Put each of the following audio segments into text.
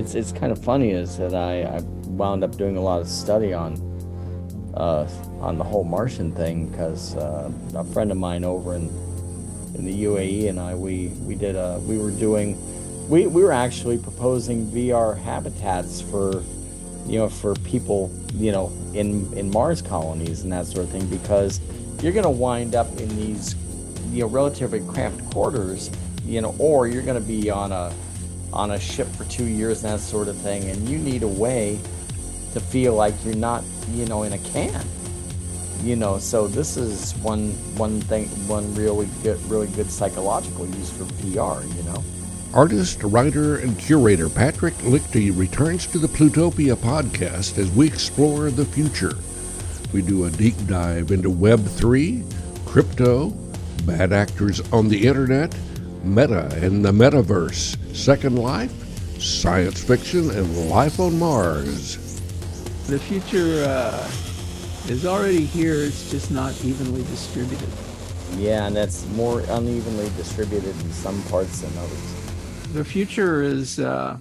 it's it's kind of funny is that I, I wound up doing a lot of study on uh, on the whole Martian thing because uh, a friend of mine over in in the UAE and I we we did a we were doing we we were actually proposing VR habitats for you know for people you know in in Mars colonies and that sort of thing because you're going to wind up in these you know relatively cramped quarters you know or you're going to be on a on a ship for two years and that sort of thing and you need a way to feel like you're not you know in a can you know so this is one one thing one really good really good psychological use for vr you know Artist, writer, and curator Patrick Lichty returns to the Plutopia podcast as we explore the future. We do a deep dive into Web3, crypto, bad actors on the internet, meta and the metaverse, Second Life, science fiction, and life on Mars. The future uh, is already here, it's just not evenly distributed. yeah and that's more unevenly distributed in some parts than others The future is, uh,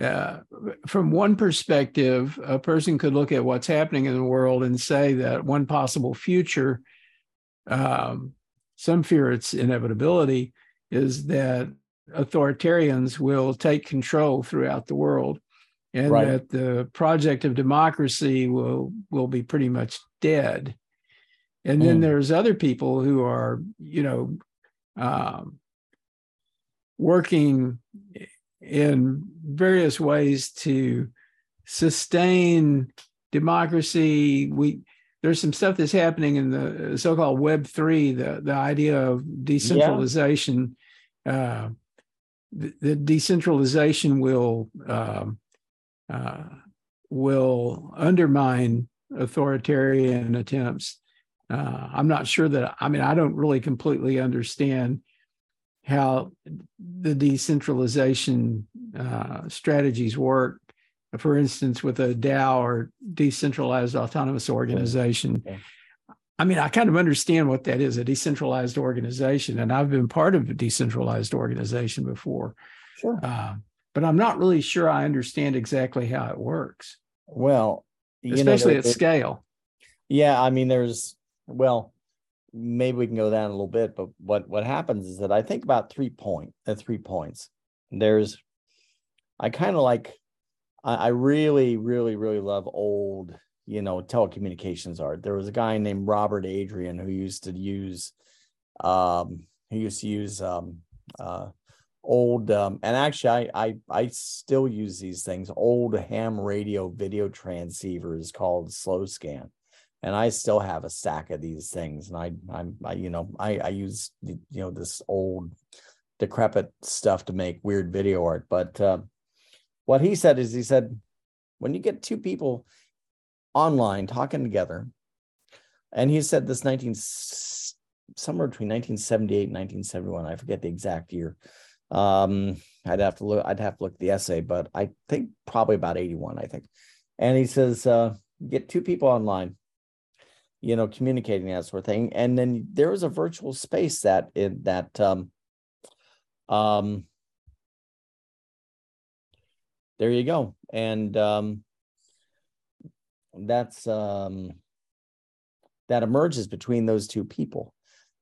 uh, from one perspective, a person could look at what's happening in the world and say that one possible future, um, some fear its inevitability, is that authoritarians will take control throughout the world and Right. that the project of democracy will will be pretty much dead and then Mm. there's other people who are you know um, working in various ways to sustain democracy we there's some stuff that's happening in the so-called web 3 the the idea of decentralization uh, the, the decentralization will um, uh, will undermine authoritarian attempts. Uh, I'm not sure that I mean I don't really completely understand how the decentralization uh, strategies work. For instance, with a DAO or decentralized autonomous organization. Okay. I mean, I kind of understand what that is a decentralized organization, and I've been part of a decentralized organization before. sure Uh, but I'm not really sure I understand exactly how it works, well you know, especially there- at there- scale. Yeah, I mean, there's well, maybe we can go down a little bit, but what what happens is that I think about three point the three points. There's, I kind of like, I, I really, really, really love old, you know, telecommunications art. There was a guy named Robert Adrian who used to use, um, he used to use um, uh, old, um, and actually, I I I still use these things, old ham radio video transceivers called slow scan and I still have a stack of these things. And I, I'm, I, you know, I, I use, you know, this old, decrepit stuff to make weird video art. But uh, what he said is, he said, when you get two people online talking together, and he said this 19, s- somewhere between 1978 and 1971, I forget the exact year. Um, I'd have to look, I'd have to look at the essay, but I think probably about 81, I think. And he says, uh, get two people online you know, communicating that sort of thing. And then there was a virtual space that in that um um there you go. And um that's um that emerges between those two people.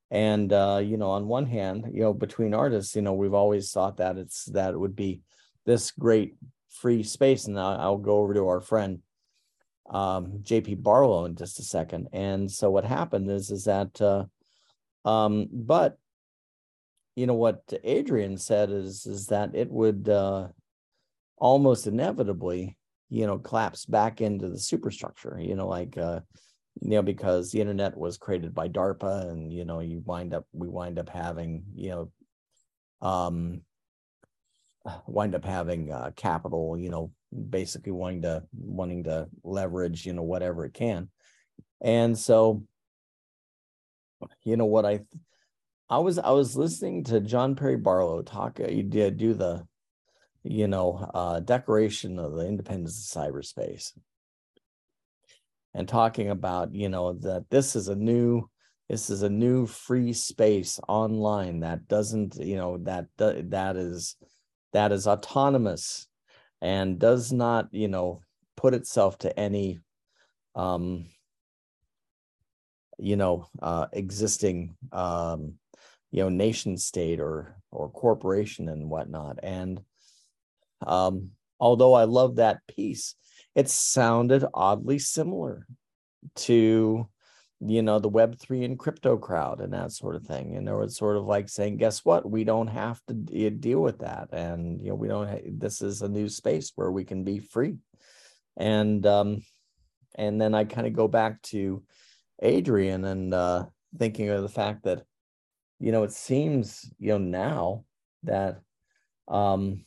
And uh, you know, on one hand, you know, between artists, you know, we've always thought that it's that it would be this great free space. And I'll go over to our friend um, JP Barlow in just a second. And so what happened is is that uh, um, but you know what Adrian said is is that it would uh, almost inevitably you know collapse back into the superstructure. You know, like uh, you know because the internet was created by DARPA, and you know you wind up we wind up having you know um wind up having uh, capital you know basically wanting to wanting to leverage you know whatever it can and so you know what i i was i was listening to john perry barlow talk uh, he did do the you know uh declaration of the independence of cyberspace and talking about you know that this is a new this is a new free space online that doesn't you know that that is that is autonomous and does not, you know, put itself to any, um, you know, uh, existing, um, you know, nation state or or corporation and whatnot. And um, although I love that piece, it sounded oddly similar to you know the web 3 and crypto crowd and that sort of thing. And it was sort of like saying guess what? We don't have to deal with that. And you know we don't this is a new space where we can be free. And um and then i kind of go back to adrian and uh thinking of the fact that you know it seems you know now that um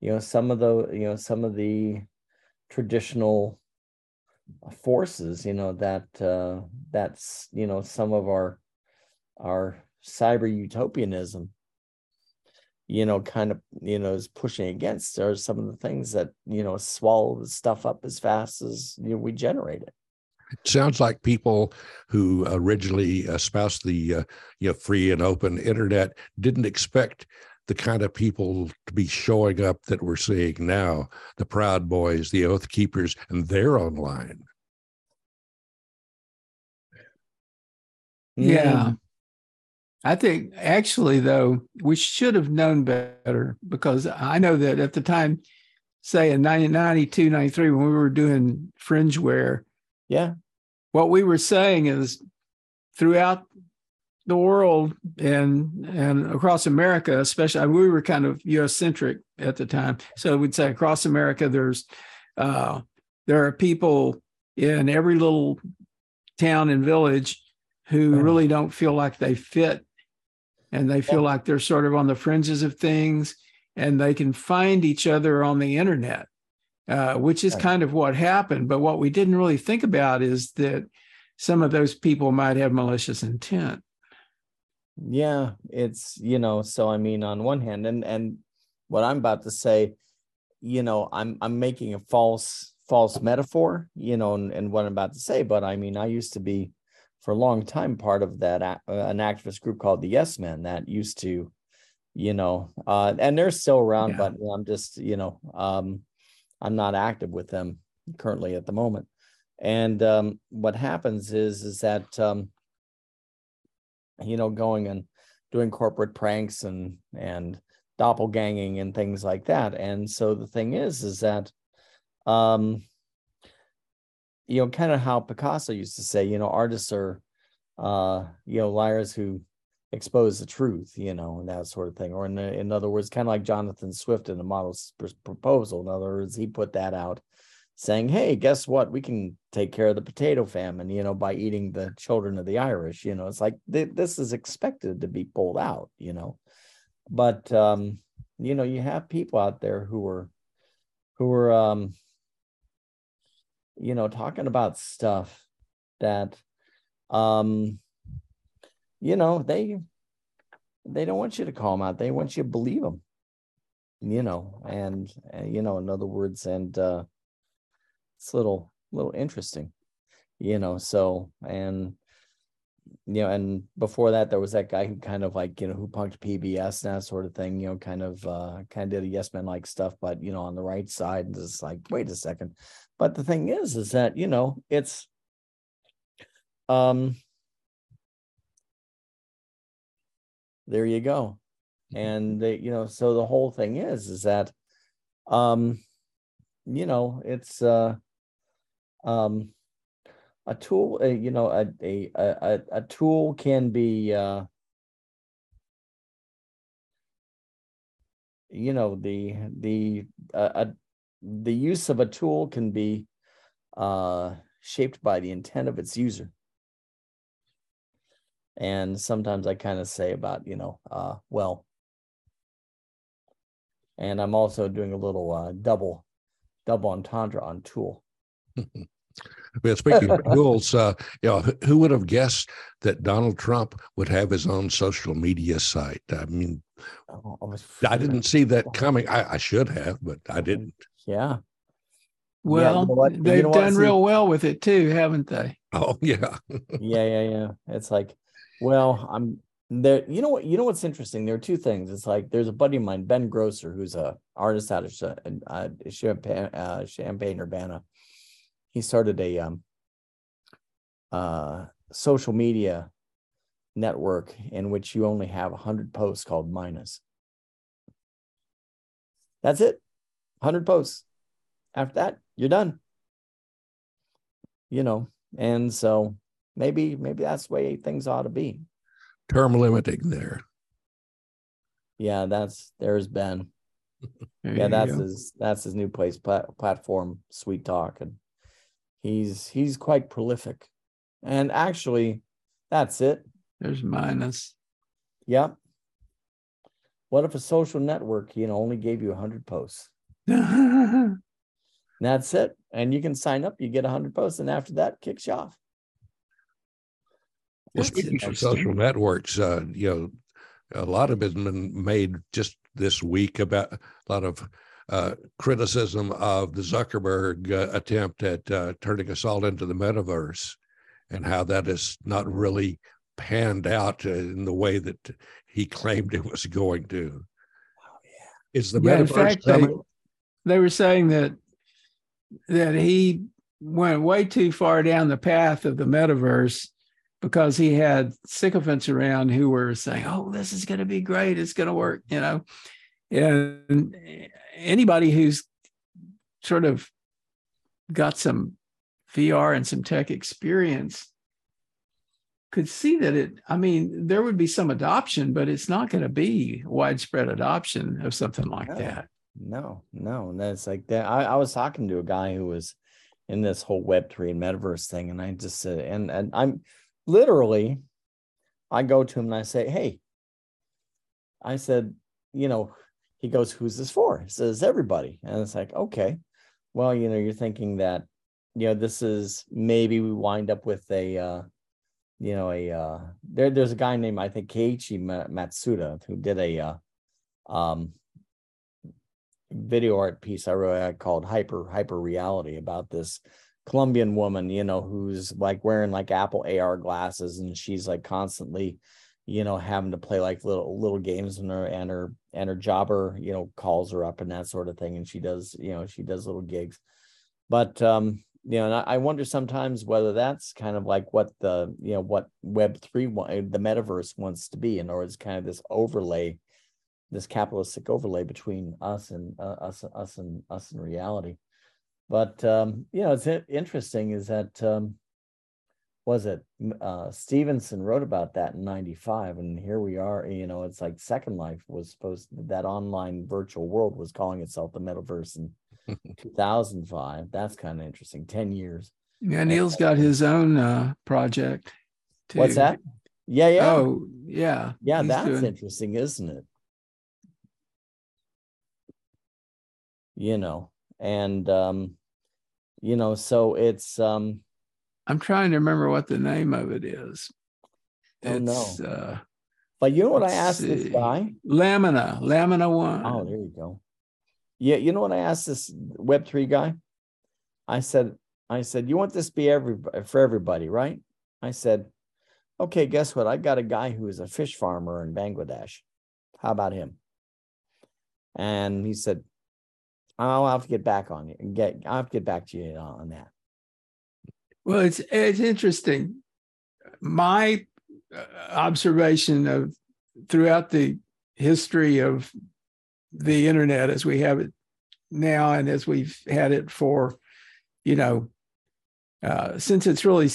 you know some of the you know some of the traditional forces you know that uh that's you know some of our our cyber utopianism you know kind of you know is pushing against are some of the things that you know swallow the stuff up as fast as you know we generate it. It sounds like people who originally espoused the uh, you know free and open internet didn't expect the kind of people to be showing up that we're seeing now the Proud Boys, the Oath Keepers, and they're online. Yeah. Mm. I think actually, though, we should have known better because I know that at the time, say in 1992, 93, when we were doing Fringeware, yeah, what we were saying is throughout the world and and across America, especially we were kind of U.S. centric at the time. So we'd say across America, there's uh, there are people in every little town and village who right. really don't feel like they fit, and they feel yeah. like they're sort of on the fringes of things, and they can find each other on the internet, uh, which is right. kind of what happened. But what we didn't really think about is that some of those people might have malicious intent yeah it's you know so i mean on one hand and and what i'm about to say you know i'm i'm making a false false metaphor you know and, and what i'm about to say but i mean i used to be for a long time part of that uh, an activist group called the yes men that used to you know uh and they're still around yeah. but i'm just you know um i'm not active with them currently at the moment and um what happens is is that um you know, going and doing corporate pranks and and doppelganging and things like that. And so the thing is, is that um you know, kind of how Picasso used to say, you know, artists are uh, you know, liars who expose the truth, you know, and that sort of thing. Or in in other words, kind of like Jonathan Swift in the Modest Proposal. In other words, he put that out saying, "Hey, guess what? We can take care of the potato famine, you know, by eating the children of the Irish." You know, it's like th- this is expected to be pulled out, you know. But um, you know, you have people out there who are who are um, you know, talking about stuff that um, you know, they they don't want you to call them out. They want you to believe them. You know, and, and you know, in other words, and uh it's a little little interesting you know so and you know and before that there was that guy who kind of like you know who punked pbs and that sort of thing you know kind of uh kind of did a yes man like stuff but you know on the right side and it's like wait a second. But the thing is is that you know it's um there you go. And they, you know so the whole thing is is that um you know it's uh um, a tool, uh, you know, a, a, a, a tool can be, uh, you know, the, the, uh, the use of a tool can be uh, shaped by the intent of its user. And sometimes I kind of say about, you know, uh, well, and I'm also doing a little uh, double, double entendre on tool. But speaking of tools, uh, you know, who would have guessed that Donald Trump would have his own social media site? I mean, oh, I didn't see that coming. I, I, should have, but I didn't. Yeah. Well, yeah, you know they've you know done real well with it too, haven't they? Oh yeah. yeah, yeah, yeah. It's like, well, I'm there you know what you know what's interesting there are two things it's like there's a buddy of mine ben grosser who's a artist out of uh, champaign, uh, champaign urbana he started a um uh social media network in which you only have 100 posts called minus that's it 100 posts after that you're done you know and so maybe maybe that's the way things ought to be term limiting there. Yeah, that's there's Ben. There yeah, that's go. his that's his new place plat- platform, Sweet Talk, and he's he's quite prolific. And actually, that's it. There's minus. Yep. What if a social network, you know, only gave you hundred posts? that's it, and you can sign up. You get hundred posts, and after that, kicks you off. Well, speaking of social networks, uh, you know, a lot of it has been made just this week about a lot of uh, criticism of the Zuckerberg uh, attempt at uh, turning us all into the metaverse and how that has not really panned out in the way that he claimed it was going to. Oh, yeah. Is the yeah, metaverse fact, they, they were saying that that he went way too far down the path of the metaverse because he had sycophants around who were saying, "Oh, this is going to be great. It's going to work," you know. And anybody who's sort of got some VR and some tech experience could see that it i mean there would be some adoption but it's not going to be widespread adoption of something like no, that. No no And that's like that I, I was talking to a guy who was in this whole web3 and metaverse thing and i just said and and i'm literally, I go to him and I say, Hey, I said, you know, he goes, Who's this for? He says, Everybody. And it's like, okay. Well, you know, you're thinking that, you know, this is maybe we wind up with a, uh, you know, a, uh, there, there's a guy named, I think, Keiichi Matsuda who did a, uh, um, video art piece I wrote called Hyper Hyper Reality about this Colombian woman, you know, who's like wearing like Apple AR glasses and she's like constantly, you know, having to play like little little games and her and her and her jobber, you know, calls her up and that sort of thing. And she does, you know, she does little gigs. But um, you know, and I, wonder sometimes whether that's kind of like what the, you know, what web three the metaverse wants to be, and or words, kind of this overlay, this capitalistic overlay between us and uh, us, us and us and reality. But um, you know, it's interesting is that um, was it uh, Stephenson wrote about that in '95, and here we are. You know, it's like Second Life was supposed that online virtual world was calling itself the metaverse in 2005. That's kind of interesting. Ten years. Yeah, Neal's got his own uh, project. Too. What's that? Yeah, yeah. Oh, yeah. Yeah, that's doing... interesting, isn't it? You know, and um, you know so it's um i'm trying to remember what the name of it is. Oh no uh but you know what i asked see. this guy? Lamina lamina one. Oh there you go. Yeah you know what i asked this web3 guy? I said i said you want this to be every for everybody right? I said okay guess what? I got a guy who is a fish farmer in bangladesh. How about him? And he said I'll have to get back on you and get. I'll have to get back to you on that. Well, it's it's interesting. My uh, observation of throughout the history of the internet as we have it now and as we've had it for, you know, uh, since it's really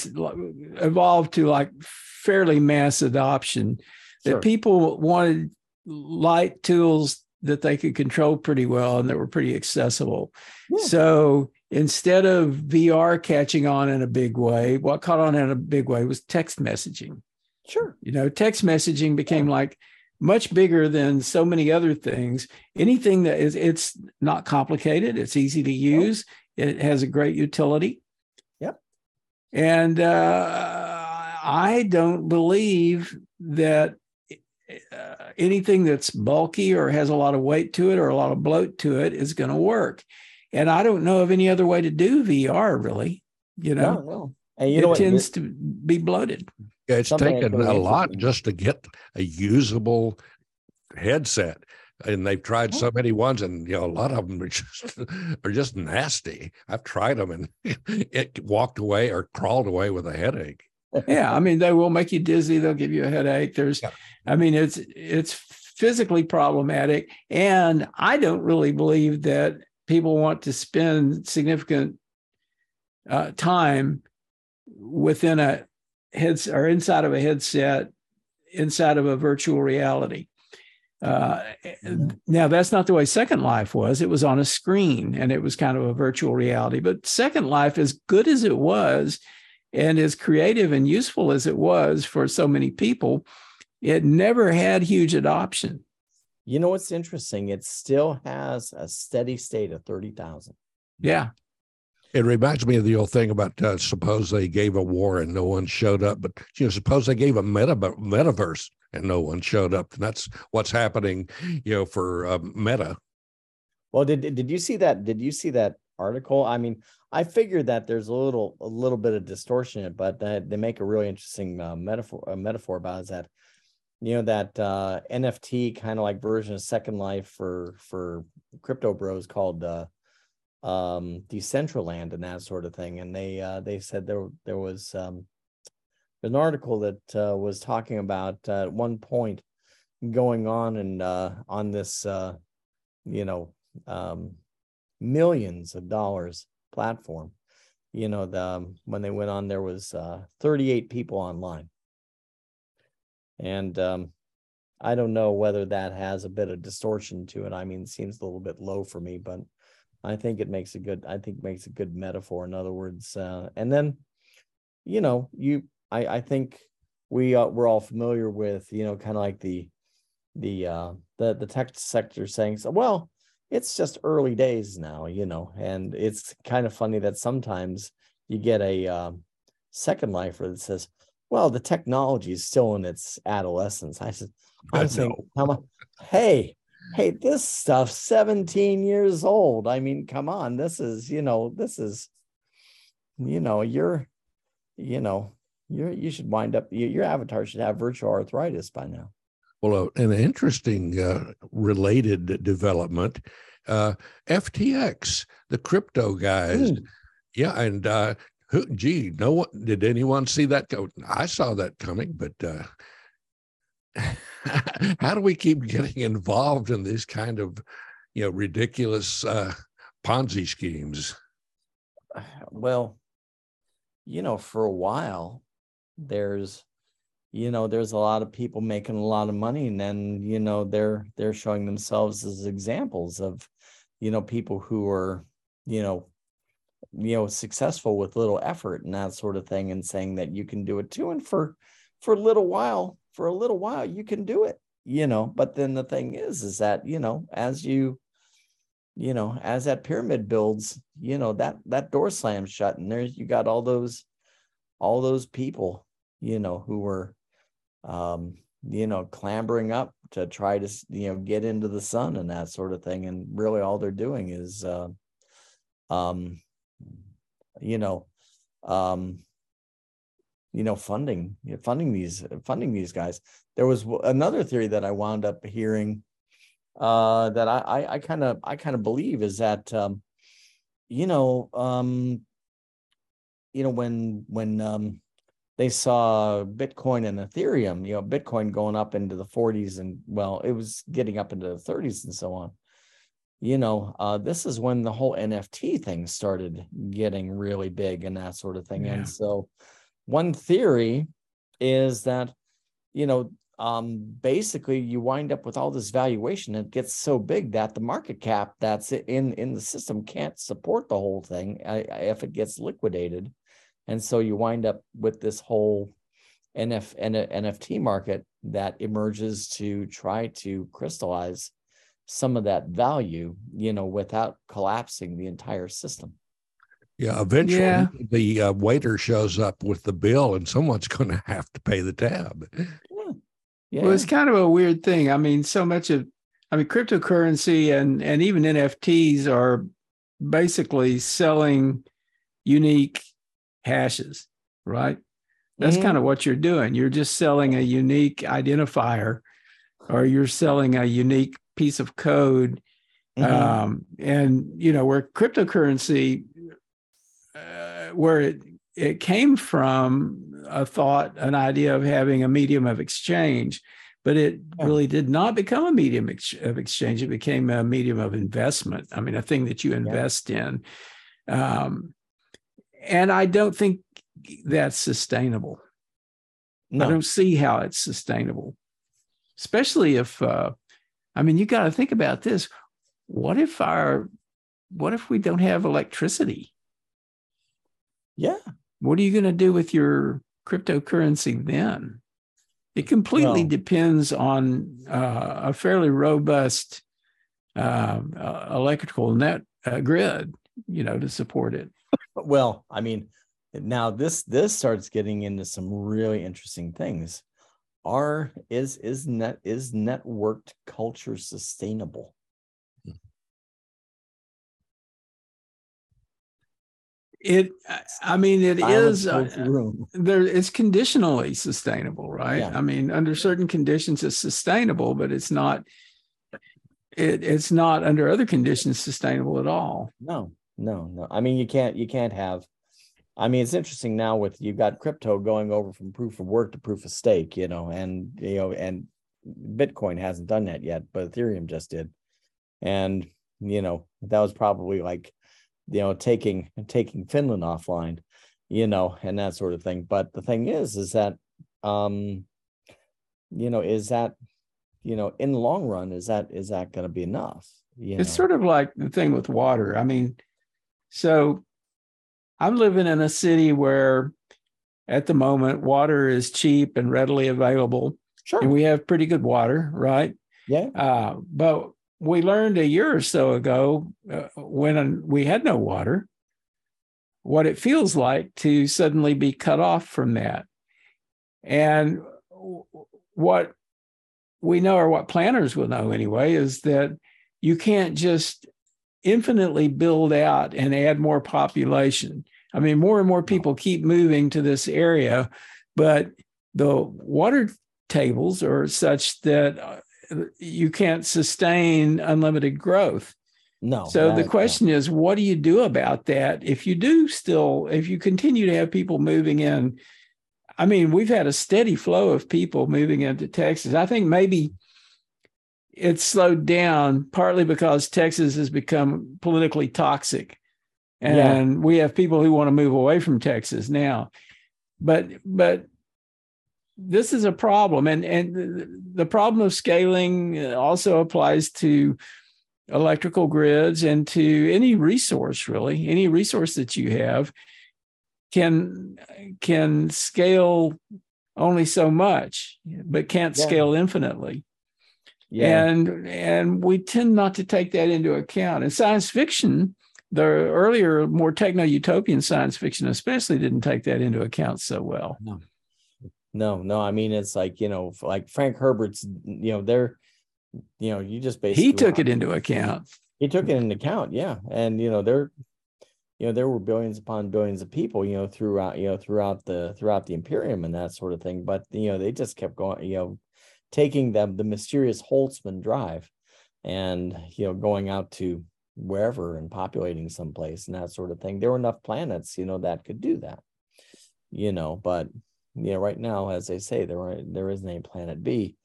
evolved to like fairly mass adoption, sure. that people wanted light tools that they could control pretty well and that were pretty accessible. Yeah. So instead of VR catching on in a big way, what caught on in a big way was text messaging. Sure. You know, text messaging became yeah. like much bigger than so many other things. Anything that is, it's not complicated, it's easy to use, it has a great utility. Yep. And uh, I don't believe that uh, anything that's bulky or has a lot of weight to it or a lot of bloat to it is going to work. And I don't know of any other way to do VR really. You know, no, no. And you it know tends to be bloated. Yeah, it's taken a lot just to get a usable headset. And they've tried so many ones and you know a lot of them are just are just nasty. I've tried them and it walked away or crawled away with a headache. Yeah i mean they will make you dizzy. They'll give you a headache. There's yeah. i mean it's it's physically problematic. And i don't really believe that people want to spend significant uh, time within a heads or inside of a headset inside of a virtual reality uh, now that's not the way Second Life was. It was on a screen and it was kind of a virtual reality. But Second Life, as good as it was, and as creative and useful as it was for so many people, it never had huge adoption. You know what's interesting? It still has a steady state of thirty thousand. Yeah, it reminds me of the old thing about uh, suppose they gave a war and no one showed up, but you know, suppose they gave a meta metaverse and no one showed up. And that's what's happening, you know, for uh, Meta. Well, did did you see that? Did you see that article? I mean, I figured that there's a little a little bit of distortion in it, but they make a really interesting uh, metaphor a metaphor about is that you know that uh, NFT kind of like version of Second Life for for crypto bros called uh, um Decentraland and that sort of thing and they uh they said there there was um an article that uh, was talking about uh, at one point going on and uh on this uh you know um millions of dollars platform. You know the um, when they went on there was uh 38 people online and um I don't know whether that has a bit of distortion to it. I mean, it seems a little bit low for me, but I think it makes a good I think makes a good metaphor. In other words, uh, and then, you know, you I I think we uh, we're all familiar with you know kind of like the the uh the the tech sector saying so well it's just early days now you know and it's kind of funny that sometimes you get a uh, second lifer that says well the technology is still in its adolescence i said i'm saying hey hey, this stuff's 17 years old. I mean, come on, this is, you know, this is, you know, you're, you know, you're, you should wind up, your avatar should have virtual arthritis by now. Well, uh, an interesting uh, related development, uh, FTX, the crypto guys. Mm. Yeah. And, uh, who, gee, no one, did anyone see that go? I saw that coming, but, uh, how do we keep getting involved in these kind of you know ridiculous uh, ponzi schemes well you know for a while there's you know there's a lot of people making a lot of money and then you know they're they're showing themselves as examples of you know people who are you know you know successful with little effort and that sort of thing and saying that you can do it too and for for a little while for a little while you can do it you know? But then the thing is is that you know as you you know as that pyramid builds you know that that door slams shut and there's you got all those all those people you know who were um you know clambering up to try to you know get into the sun and that sort of thing and really all they're doing is uh, um you know um you know funding funding these funding these guys. There was another theory that i wound up hearing uh that i i kind of i kind of believe is that um you know um you know when when um they saw bitcoin and ethereum you know bitcoin going up into the 40s and well it was getting up into the 30s and so on you know uh this is when the whole nft thing started getting really big and that sort of thing yeah. and so one theory is that you know um, basically you wind up with all this valuation it gets so big that the market cap that's in in the system can't support the whole thing if it gets liquidated and so you wind up with this whole NF, nft market that emerges to try to crystallize some of that value you know without collapsing the entire system yeah, eventually yeah. the uh, waiter shows up with the bill, and someone's going to have to pay the tab. Yeah. yeah. Well, it's kind of a weird thing. I mean, so much of, I mean, cryptocurrency and and even NFTs are basically selling unique hashes, right? That's Mhm. kind of what you're doing. You're just selling a unique identifier or you're selling a unique piece of code. Mhm. Um, and, you know, where cryptocurrency, uh, where it, it came from a thought, an idea of having a medium of exchange, but it Yeah. really did not become a medium ex- of exchange. It became a medium of investment. I mean, a thing that you invest in. Um, and I don't think that's sustainable. I don't see how it's sustainable, especially if, uh, I mean, you got to think about this. What if our, what if we don't have electricity? yeah, What are you going to do with your cryptocurrency then? It completely Well- depends on uh, a fairly robust uh, electrical net uh, grid, you know, to support it. well, I mean, now this this starts getting into some really interesting things. Are is is net is networked culture sustainable? It, I- mean, it Silence uh, fills the room. there it's conditionally sustainable right Yeah. i mean under certain conditions it's sustainable but it's not it, it's not under other conditions sustainable at all No, no, no. I mean, you can't you can't have. I mean, it's interesting now with you've got crypto going over from proof of work to proof of stake, you know, and you know, and Bitcoin hasn't done that yet, but Ethereum just did. And you know, that was probably like, you know, taking taking Finland offline, you know, and that sort of thing. But the thing is, is that um, you know, is that, you know, in the long run, is that is that gonna be enough? You it's know? sort of like the thing with water i mean so i'm living in a city where at the moment water is cheap and readily available sure. and we have pretty good water right yeah. Uh, but we learned a year or so ago uh, when we had no water what it feels like to suddenly be cut off from that. And what we know, or what planners will know anyway, is that you can't just infinitely build out and add more population. I mean, more and more people keep moving to this area, but the water tables are such that uh, you can't sustain unlimited growth. No. So the that- question is, what do you do about that? If you do still, if you continue to have people moving in, I mean, we've had a steady flow of people moving into Texas. I think maybe it's slowed down partly because Texas has become politically toxic. Yeah. And we have people who want to move away from Texas now. But but this is a problem and and the- the problem of scaling uh, also applies to electrical grids and to any resource really any resource that you have can can scale only so much but can't Yeah. scale infinitely yeah. and and we tend not to take that into account in science fiction the earlier more techno utopian science fiction especially didn't take that into account so well No. No, no. I mean, it's like you know, like Frank Herbert's. You know, they're, you know, you just basically he took it into account He took it into account, yeah, and you know, there, you know, there were billions upon billions of people, you know, throughout, you know, throughout the throughout the Imperium and that sort of thing. But you know, they just kept going, you know, taking them the mysterious Holtzman Drive, and you know, going out to wherever and populating someplace and that sort of thing. There were enough planets, you know, that could do that, you know, but you know, right now, as they say, there are there isn't a planet B.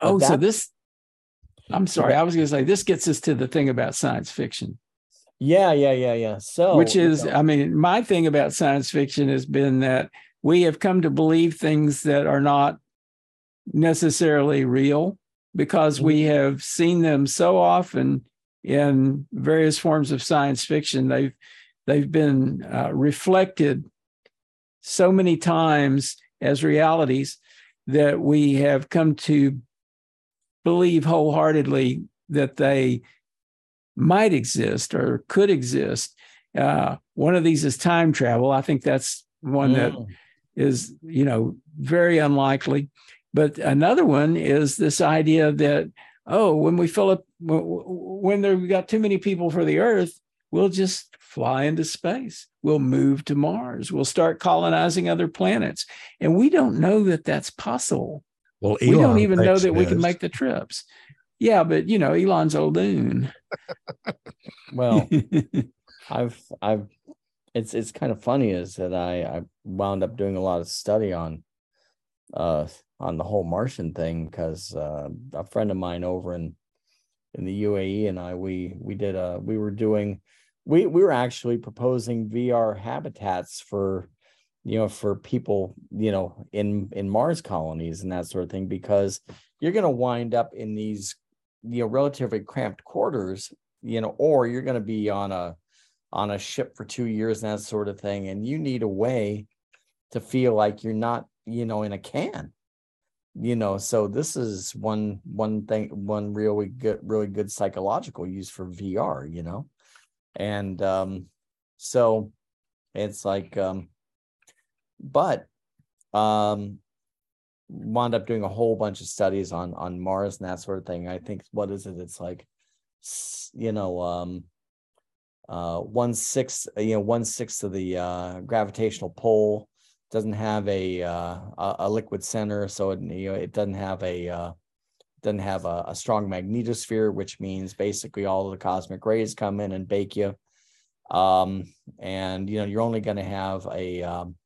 But oh so this i'm sorry i was going to say this gets us to the thing about science fiction Yeah, yeah, yeah, yeah. So which you is know, i mean my thing about science fiction has been that we have come to believe things that are not necessarily real because we have seen them so often in various forms of science fiction they've they've been uh, reflected so many times as realities that we have come to believe wholeheartedly that they might exist or could exist. Uh, one of these is time travel. I think that's one that mm, is, you know, very unlikely. But another one is this idea that, oh, when we fill up, when, when there we got too many people for the earth, we'll just fly into space. We'll move to Mars. We'll start colonizing other planets. And we don't know that that's possible. Well, Elon we don't even know that we can make the trips. Yeah, but you know, Elon's a loon. well, I've I've it's it's kind of funny is that I I wound up doing a lot of study on uh on the whole Martian thing because uh, a friend of mine over in in the UAE and I we we did a we were doing we we were actually proposing VR habitats for you know for people you know in in Mars colonies and that sort of thing because you're going to wind up in these you know relatively cramped quarters you know or you're going to be on a on a ship for 2 years and that sort of thing and you need a way to feel like you're not you know in a can you know so this is one one thing one really good really good psychological use for vr you know? And um so it's like um but um wound up doing a whole bunch of studies on on mars and that sort of thing. I think what is it? It's like you know um uh one sixth you know one sixth of the uh gravitational pull doesn't have a uh, a liquid center, so it you know it doesn't have a uh, doesn't have a, a, strong magnetosphere, which means basically all of the cosmic rays come in and bake you. Um, and you know you're only going to have a um,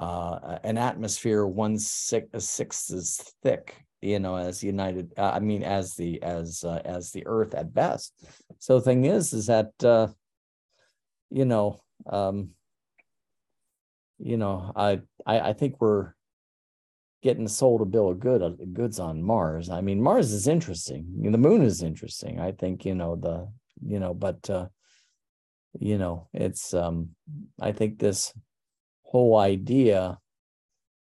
uh, an atmosphere one six sixth as thick, you know, as United. Uh, I mean, as the as uh, as the Earth at best. So the thing is, is that uh, you know. Um, you know, I, I I think we're getting sold a bill of good uh, goods on Mars. I mean, Mars is interesting. I mean, the moon is interesting. I think you know the you know, but uh, you know, it's um, I think this whole idea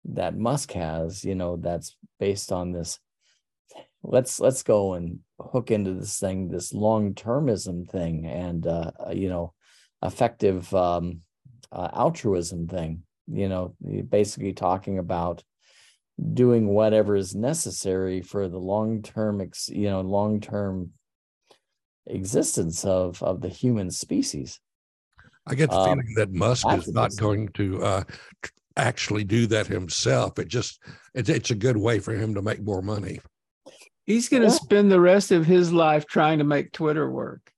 that Musk has, you know, that's based on this. Let's let's go and hook into this thing, this long termism thing, and uh, you know, effective um, uh, altruism thing. You know, basically talking about doing whatever is necessary for the long term, you know, long term existence of of the human species. I get the um, feeling that Musk is not going to uh, actually do that himself. It just it's it's a good way for him to make more money. He's going to yeah. spend the rest of his life trying to make Twitter work.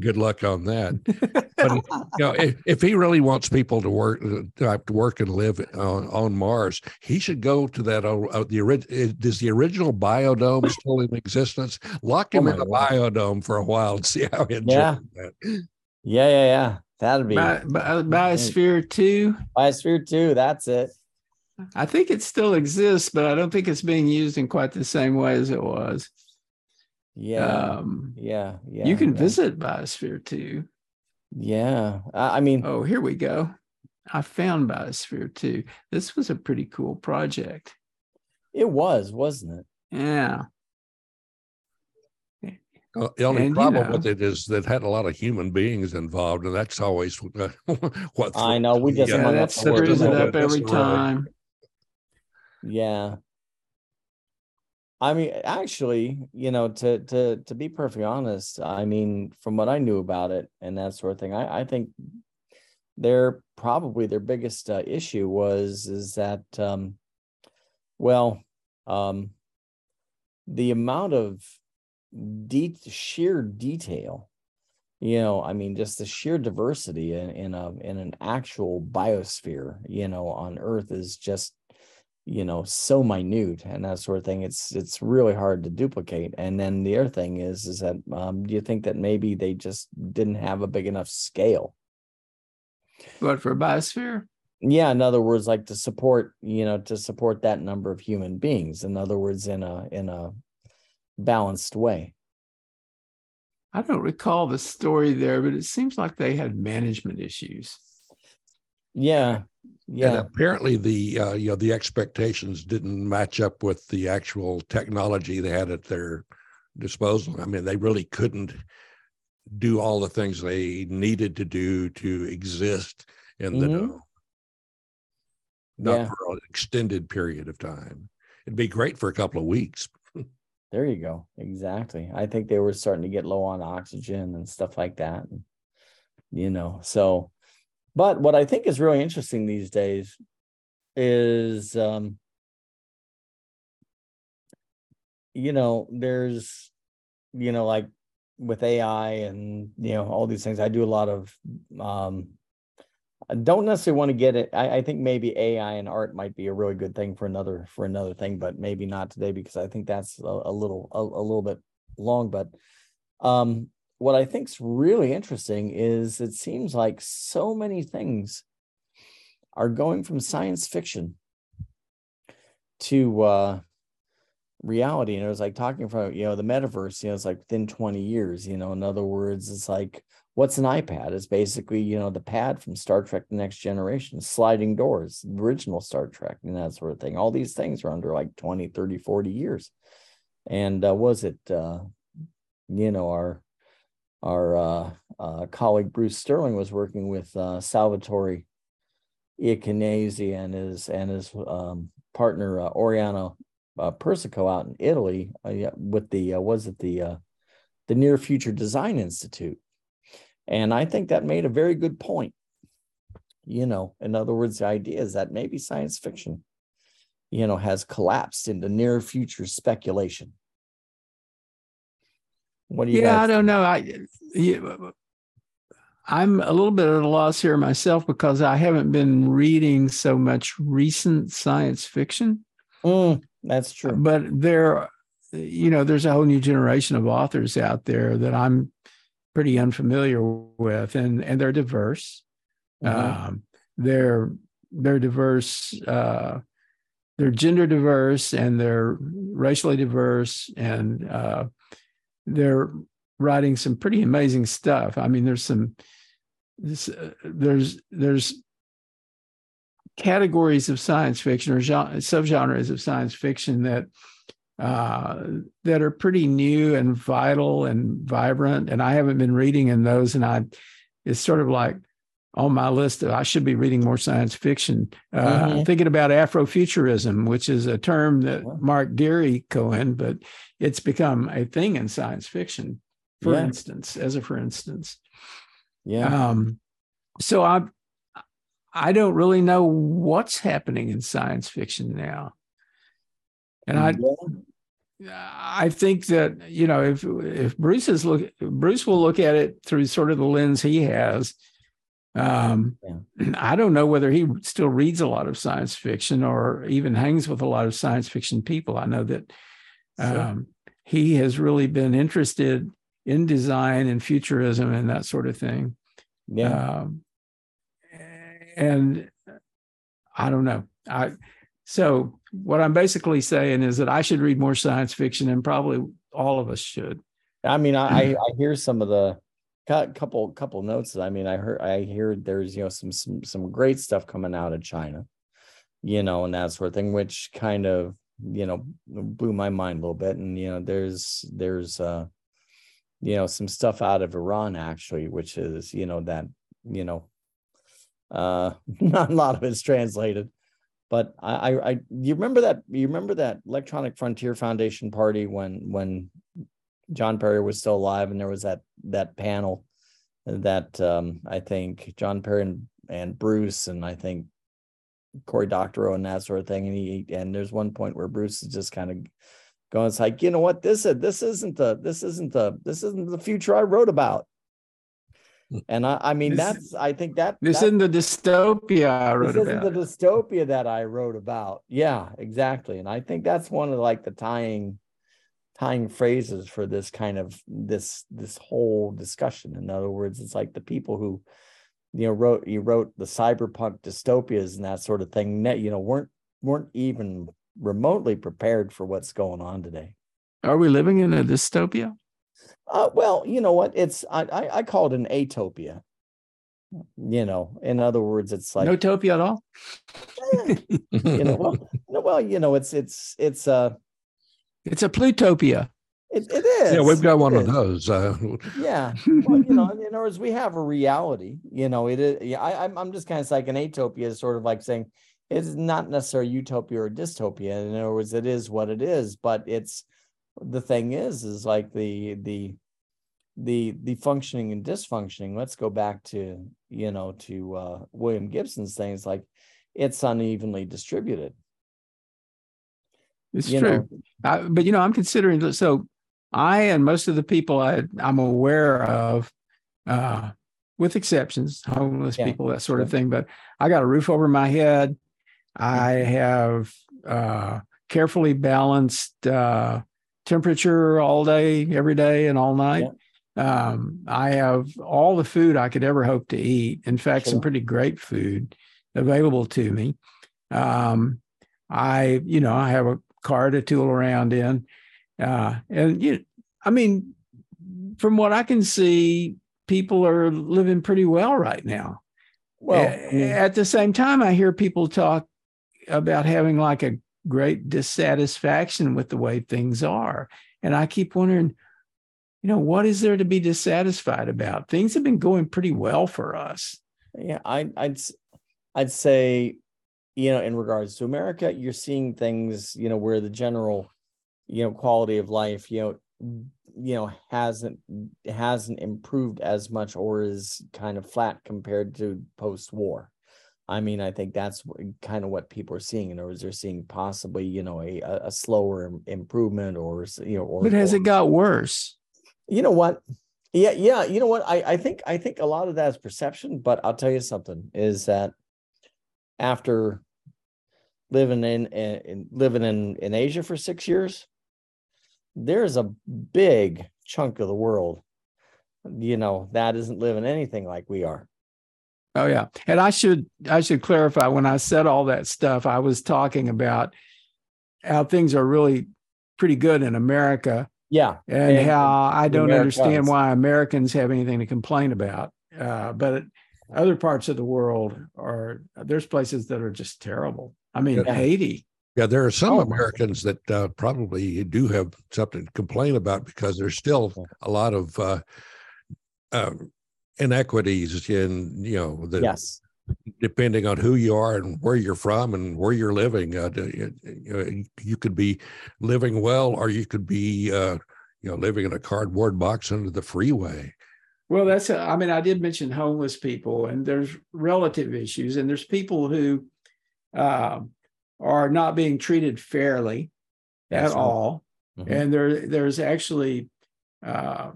Good luck on that. But you know, if, if, he really wants people to work uh, to work and live on, on Mars, he should go to that. Uh, the original uh, does the original biodome still in existence? Lock oh him oh in a biodome for a while and see how he enjoys yeah. that. Yeah, yeah, yeah. That'd be Bi- Bi- uh, Biosphere Two. Biosphere Two. That's it. I think it still exists, but I don't think it's being used in quite the same way as it was. Yeah. Um, yeah. Yeah. You can yeah. visit Biosphere Two. Yeah. I, I mean, oh, here we go. I found Biosphere Two. This was a pretty cool project. It was, wasn't it? Yeah. Well, the only and, problem you know, with it is that had a lot of human beings involved, and that's always uh, what I know. We just yeah, that screws it up every time. Yeah, I mean, actually, you know, to to to be perfectly honest, I mean, from what I knew about it and that sort of thing, I, I think their probably their biggest uh, issue was is that, um, well, um, the amount of de- sheer detail, you know, I mean, just the sheer diversity in in a in an actual biosphere, you know, on Earth is just you know so minute and that sort of thing it's it's really hard to duplicate and then the other thing is is that um, do you think that maybe they just didn't have a big enough scale? But for a biosphere? Yeah in other words like to support you know to support that number of human beings in other words in a in a balanced way. I don't recall the story there but it seems like they had management issues. Yeah yeah. And apparently the uh, you know the expectations didn't match up with the actual technology they had at their disposal. I mean, they really couldn't do all the things they needed to do to exist in the mm-hmm. Not yeah. for an extended period of time. It'd be great for a couple of weeks. There you go. Exactly. I think they were starting to get low on oxygen and stuff like that. And, you know, so, but what I think is really interesting these days is, um, you know, there's, you know, like with AI and, you know, all these things, I do a lot of, um, I don't necessarily want to get it. I, I think maybe AI and art might be a really good thing for another for another thing, but maybe not today because I think that's a, a little a, a, little bit long. But um, what I think's really interesting is it seems like so many things are going from science fiction to uh, reality. And it was like talking from you know the metaverse. You know, it's like within twenty years. You know, in other words, it's like what's an iPad? It's basically, you know, the pad from Star Trek The Next Generation, sliding doors, original Star Trek, and that sort of thing. All these things are under like 20, 30, 40 years. And uh, was it, uh, you know, our our uh, uh, colleague Bruce Sterling was working with uh, Salvatore Iaconesi and his and his um, partner Oriana uh, Persico out in Italy with the was it the the Near Future Design Institute, and I think that made a very good point. You know, in other words, the idea is that maybe science fiction, you know, has collapsed into near future speculation. What do you? Yeah, guys I don't know. I, you, I'm a little bit at a loss here myself because I haven't been reading so much recent science fiction. Mm, that's true. But there, you know, there's a whole new generation of authors out there that I'm pretty unfamiliar with, and and they're diverse. Mhm. Um, they're they're diverse. Uh, they're gender diverse and they're racially diverse, and uh, they're writing some pretty amazing stuff. I mean, there's some this, uh, there's there's categories of science fiction or genre, subgenres of science fiction that uh, that are pretty new and vital and vibrant. And I haven't been reading in those, and I it's sort of like on my list. Of, I should be reading more science fiction. Uh, Mhm. Thinking about Afrofuturism, which is a term that Mark Dery coined, but it's become a thing in science fiction. For Yeah. instance, as a for instance, Yeah. um, so I I don't really know what's happening in science fiction now, and I Yeah. I think that you know if if Bruce is look Bruce will look at it through sort of the lens he has. Um, I don't know whether he still reads a lot of science fiction or even hangs with a lot of science fiction people. I know that Sure. um, he has really been interested in design and futurism and that sort of thing. yeah. Um, and I don't know. I so what I'm basically saying is that I should read more science fiction, and probably all of us should. I mean, I I hear some of the cou- couple couple notes. I mean, I heard I hear there's you know some some some great stuff coming out of China, you know, and that sort of thing, which kind of you know blew my mind a little bit. And you know, there's there's uh you know some stuff out of Iran actually, which is you know that you know uh not a lot of it's translated. But I, I, I, you remember that? You remember that Electronic Frontier Foundation party when, when John Perry was still alive, and there was that that panel that um, I think John Perry and, and Bruce and I think Cory Doctorow and that sort of thing. And he and there's one point where Bruce is just kind of going, it's like, you know what, this is this isn't the this isn't the this isn't the future I wrote about. Hmm. And I, I mean, This- that's I think that This that- isn't the dystopia I wrote this isn't the dystopia that I wrote about. Yeah, exactly. And I think that's one of like the tying tying phrases for this kind of this this whole discussion. In other words, it's like the people who you know wrote you wrote the cyberpunk dystopias and that sort of thing you know weren't weren't even remotely prepared for what's going on today. Are we living in a dystopia? Uh, well, you know what? It's I, I I call it an atopia. You know, in other words, it's like no topia at all. eh, you know, well, no, well, you know, it's it's it's uh It's a plutopia. It, it is. Yeah, we've got one of those. Uh, Yeah. Well, you know, in other words, we have a reality. You know, it is. Yeah, I, I'm I'm just kind of like an atopia is sort of like saying it's not necessarily utopia or dystopia. In other words, it is what it is, but it's the thing is, is like the the the the functioning and dysfunctioning. Let's go back to you know to uh, William Gibson's things like it's unevenly distributed. It's you true, I, but you know I'm considering so I and most of the people I I'm aware of, uh, with exceptions, homeless yeah. people, that sort of thing. But I got a roof over my head. I mm-hmm. have uh, carefully balanced uh, temperature all day, every day, and all night. Yeah. Um, I have all the food I could ever hope to eat. In fact, sure. some pretty great food available to me. Um, I, you know, I have a car to tool around in. Uh, and you, I mean, from what I can see, people are living pretty well right now. Well, at the same time, I hear people talk about having like a great dissatisfaction with the way things are. And I keep wondering, you know, what is there to be dissatisfied about? Things have been going pretty well for us. Yeah, I, I'd I'd say, you know, in regards to America, you're seeing things, you know, where the general, you know, quality of life, you know, you know, hasn't hasn't improved as much or is kind of flat compared to post-war. I mean, I think that's kind of what people are seeing. In other words, they're seeing possibly, you know, a, a slower improvement or, you know, or, but has or, it got worse? You know what? Yeah, yeah. You know what? I, I think I think a lot of that is perception, but I'll tell you something is that after living in, in living in, in Asia for six years, there's a big chunk of the world, you know, that isn't living anything like we are. Oh yeah. And I should I should clarify when I said all that stuff, I was talking about how things are really pretty good in America. Yeah. And, and how I don't understand why Americans have anything to complain about. Uh, but other parts of the world are there's places that are just terrible. I mean, yeah. Haiti. Yeah, there are some oh, Americans that uh, probably do have something to complain about because there's still a lot of uh, uh, inequities in you know the yes. depending on who you are and where you're from and where you're living uh, you, you could be living well or you could be uh, you know living in a cardboard box under the freeway. Well that's a, i mean i did mention homeless people and there's relative issues and there's people who uh, are not being treated fairly that's at right. all mm-hmm. and there there's actually uh,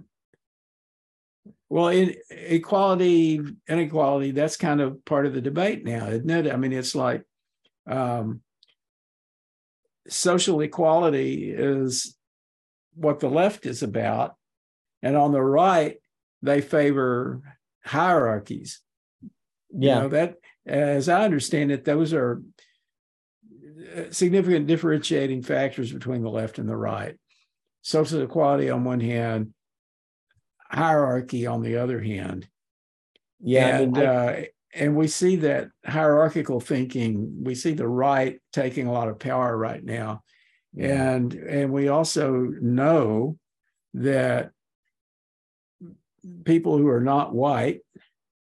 well, in equality, inequality, that's kind of part of the debate now, isn't it? I mean, it's like um, social equality is what the left is about. And on the right, they favor hierarchies. Yeah. You know, that, as I understand it, those are significant differentiating factors between the left and the right. Social equality on one hand, hierarchy on the other hand. Yeah. And, I mean, I, uh, and we see that hierarchical thinking, we see the right taking a lot of power right now. Yeah. And, and we also know that people who are not white.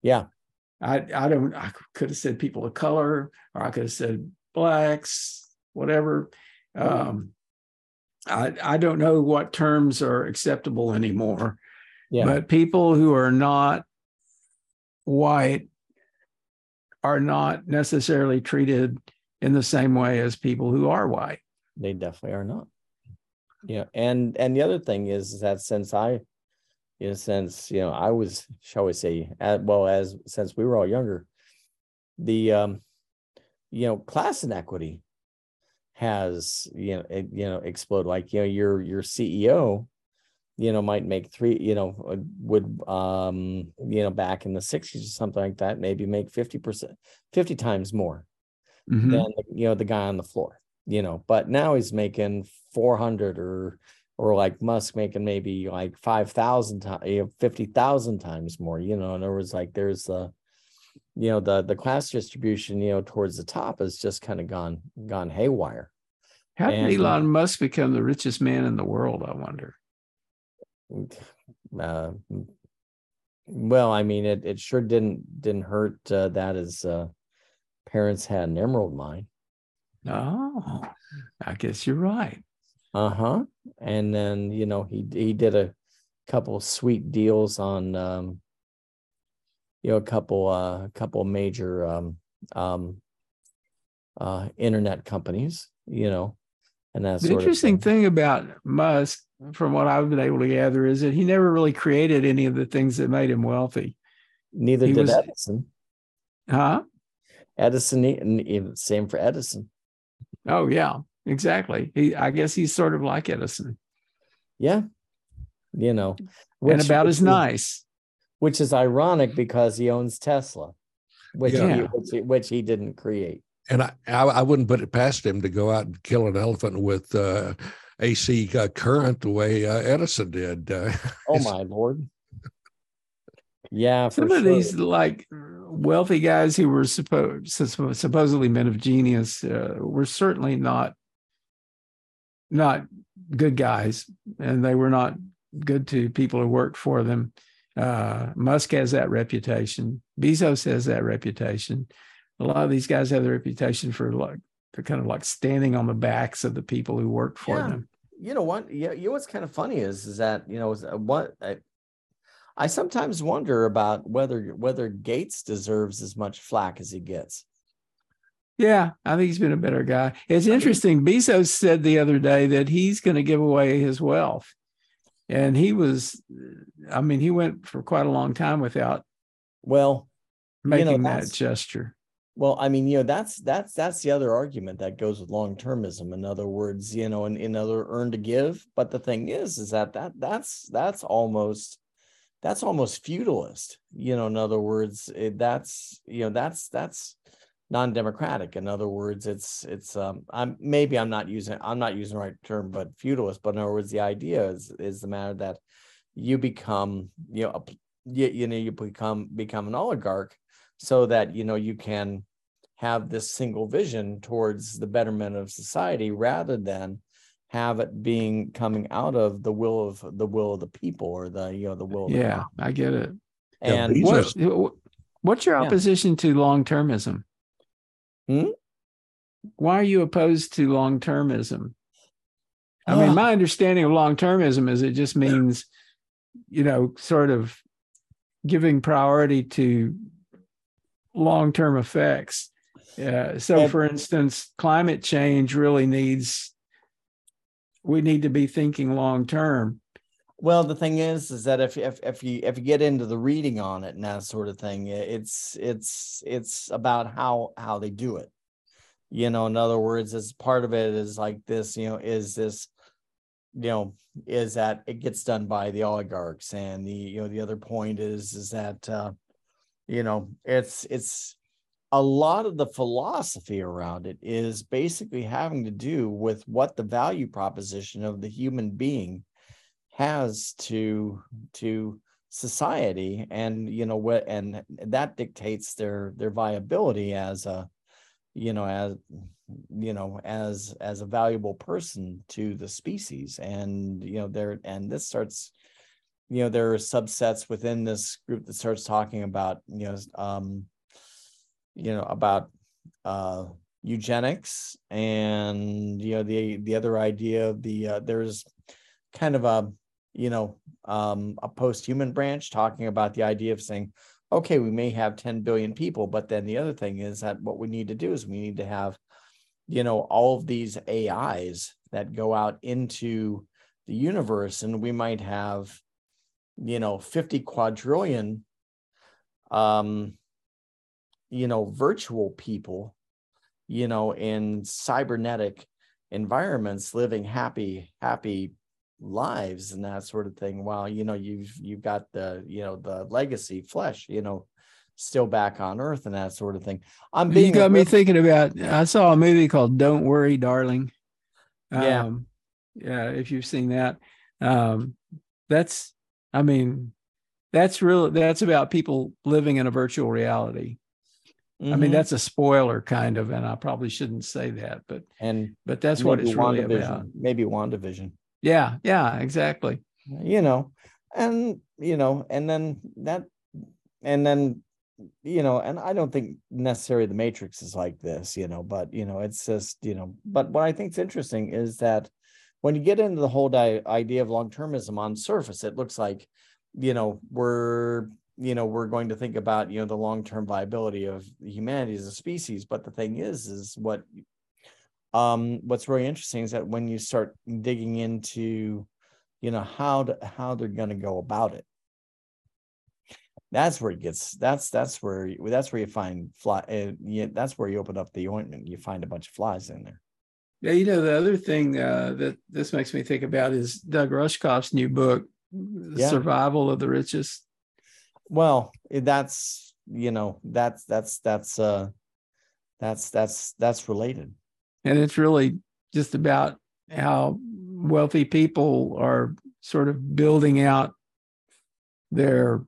Yeah. I, I don't, I could have said people of color, or I could have said blacks, whatever. Um, I, I don't know what terms are acceptable anymore. Yeah. But people who are not white are not necessarily treated in the same way as people who are white. They definitely are not. Yeah. And and the other thing is that since I in a sense, you know, I was, shall we say, at, well, as since we were all younger, the um, you know, class inequity has you know it, you know exploded. Like you know, your your CEO you know might make three you know uh, would um you know back in the 60s or something like that maybe make 50% 50 times more mm-hmm. than you know the guy on the floor you know but now he's making 400 or or like musk making maybe like 5000 times you know 50000 times more you know in other words like there's the you know the the class distribution you know towards the top has just kind of gone gone haywire how did elon musk become the richest man in the world i wonder uh, well, I mean, it it sure didn't didn't hurt uh, that his uh, parents had an emerald mine. Oh, I guess you're right. Uh-huh. And then, you know, he he did a couple sweet deals on um you know a couple uh a couple major um um uh internet companies, you know, and that's The interesting thing. thing about Musk, from what I've been able to gather, is that he never really created any of the things that made him wealthy. Neither he did was- Edison. Huh? Edison, same for Edison. Oh yeah, exactly. He, I guess he's sort of like Edison, Yeah. You know, and about which as nice. Which is ironic because he owns Tesla, which he, which, he, which he didn't create. And I, I, I wouldn't put it past him to go out and kill an elephant with uh, AC uh, current the way uh, Edison did. Uh, Oh my lord! Yeah, for Some of these like wealthy guys who were supposed supposedly men of genius uh, were certainly not not good guys, and they were not good to people who worked for them. Uh, Musk has that reputation. Bezos has that reputation. A lot of these guys have the reputation for like for kind of like standing on the backs of the people who work for Yeah. them. you know what? Yeah, you know what's kind of funny is is that you know uh, what I, I sometimes wonder about whether whether Gates deserves as much flack as he gets. Yeah, I think he's been a better guy. It's interesting. Bezos said the other day that he's going to give away his wealth. And he was, I mean, he went for quite a long time without Well, You know, making that gesture. Well, I mean, you know, that's that's that's the other argument that goes with long termism. In other words, you know, in, in other earn to give. But the thing is, is that that that's that's almost that's almost feudalist. You know, in other words, it, that's you know that's that's non-democratic. In other words, it's it's um I'm maybe I'm not using I'm not using the right term, but feudalist. But in other words, the idea is is the matter that you become you know a, you, you know you become become an oligarch so that you know you can have this single vision towards the betterment of society rather than have it being coming out of the will of the will of the people or the you know the will of the Yeah, common. I get it. And Bezos- What, what's your Yeah. opposition to long termism? Hmm? Why are you opposed to long termism? I mean, my understanding of long termism is it just means, you know, sort of giving priority to long term effects. Uh, so, for instance, climate change really needs, we need to be thinking long term. Well, the thing is, is that if if if you if you get into the reading on it and that sort of thing, it's it's it's about how how they do it. You know, in other words, as part of it is like this. You know, is this, you know, is that it gets done by the oligarchs, and the you know the other point is is that, uh, you know, it's it's a lot of the philosophy around it is basically having to do with what the value proposition of the human being has to to society and you know what and that dictates their their viability as a you know as you know as as a valuable person to the species. And you know there and this starts you know there are subsets within this group that starts talking about you know um you know about uh eugenics and you know the the other idea of the uh, there's kind of a you know um a post-human branch talking about the idea of saying okay we may have 10 billion people but then the other thing is that what we need to do is we need to have you know all of these ais that go out into the universe and we might have you know 50 quadrillion um you know virtual people you know in cybernetic environments living happy happy lives and that sort of thing while you know you've you've got the you know the legacy flesh you know still back on earth and that sort of thing i'm being you got me thinking about i saw a movie called don't worry darling Yeah. um, yeah if you've seen that um, that's i mean that's real that's about people living in a virtual reality i mean Mhm. that's a spoiler kind of and i probably shouldn't say that but and but that's what it's really about maybe WandaVision. Yeah yeah exactly you know and you know and then that and then you know and i don't think necessarily the matrix is like this you know but you know it's just you know but what i think is interesting is that when you get into the whole di- idea of long termism on surface, it looks like, you know, we're you know we're going to think about you know the long term viability of humanity as a species. But the thing is, is what um what's really interesting is that when you start digging into you know how to how they're going to go about it that's where it gets that's that's where that's where you find fly uh, yeah, that's where you open up the ointment. You find a bunch of flies in there. Yeah you know the other thing uh, that this makes me think about is doug rushkoff's new book yeah. survival of the richest. Well that's you know that's that's that's uh that's that's that's related and it's really just about how wealthy people are sort of building out their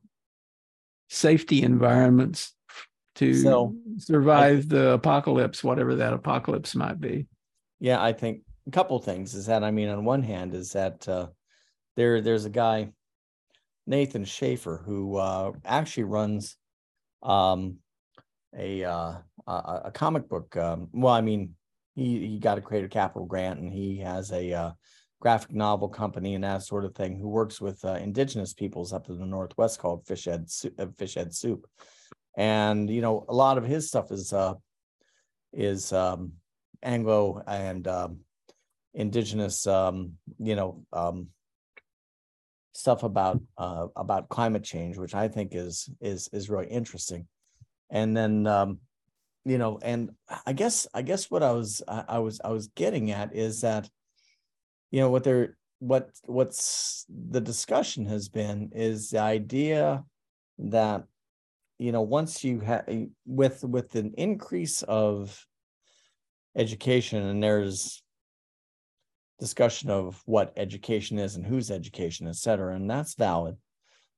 safety environments to so, survive I, the apocalypse, whatever that apocalypse might be. Yeah, I think a couple things is that I mean, on one hand, is that uh, there there's a guy, Nathan Schaefer, who uh, actually runs um, a, uh, a comic book. Um, well, I mean, he he got a Creative Capital grant, and he has a uh, graphic novel company and that sort of thing who works with uh, indigenous peoples up in the northwest called Fishhead uh, Soup, and you know a lot of his stuff is uh, is um, Anglo and um, indigenous um, you know um, stuff about uh, about climate change, which I think is is is really interesting, and then um, you know and I guess I guess what I was I, I was I was getting at is that you know what they're what what's the discussion has been is the idea that you know once you have with with an increase of education and there's discussion of what education is and whose education et cetera and that's valid.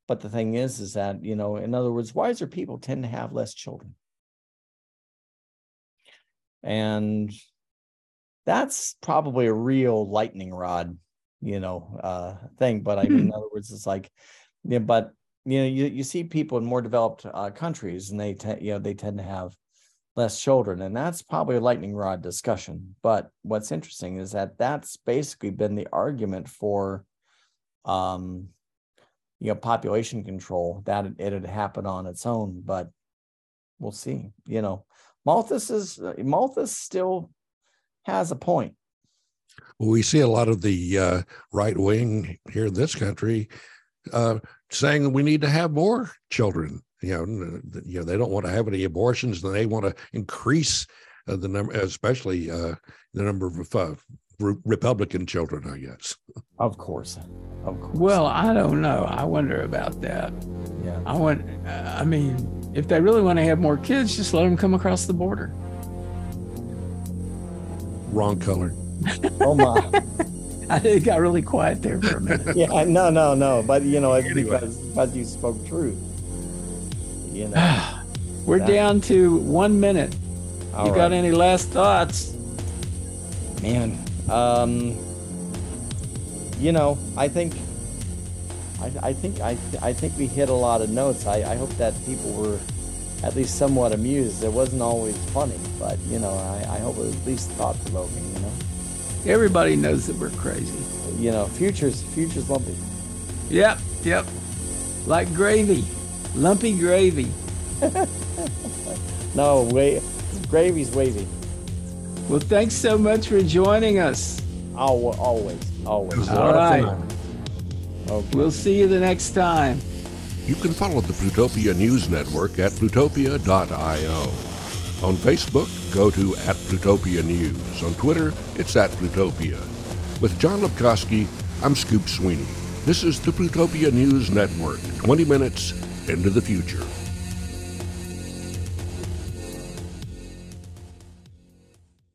But the thing is is that you know in other words wiser people tend to have less children and that's probably a real lightning rod, you know, uh, thing. But I mean, in hmm. other words, it's like, yeah, but you know, you, you see people in more developed uh, countries, and they te- you know they tend to have less children, and that's probably a lightning rod discussion. But what's interesting is that that's basically been the argument for, um, you know, population control that it, it had happened on its own, but we'll see. You know, Malthus is uh, Malthus still has a point. Well, we see a lot of the uh, right wing here in this country uh, saying we need to have more children. You know, you know they don't want to have any abortions, and they want to increase uh, the number, especially uh, the number of uh, Republican children. I guess. Of course, of course. Well, I don't know. I wonder about that. Yeah. I want. I mean, if they really want to have more kids, just let them come across the border. Wrong color. oh my. it got really quiet there for a minute. yeah, no, no, no. But you know, it's anyway. because, because you spoke truth. You know. We're that, down to one minute. you right. got any last thoughts? Man, um, you know, I think, I, I think, I, I think we hit a lot of notes. I, I hope that people were at least somewhat amused. It wasn't always funny, but you know, I, I hope it was at least thought provoking. You know, everybody knows that we're crazy. You know, futures futures lumpy. Yep, yep, like gravy, lumpy gravy. no, wait, gravy's wavy. Well, thanks so much for joining us. Oh, always, always. All right. Okay. We'll see you the next time. You can follow the Plutopia News Network at plutopia.io. On Facebook, go to at Plutopia News. On Twitter, it's at Plutopia. With Jon Lebkowsky, I'm Scoop Sweeney. This is the Plutopia News Network, 20 minutes into the future.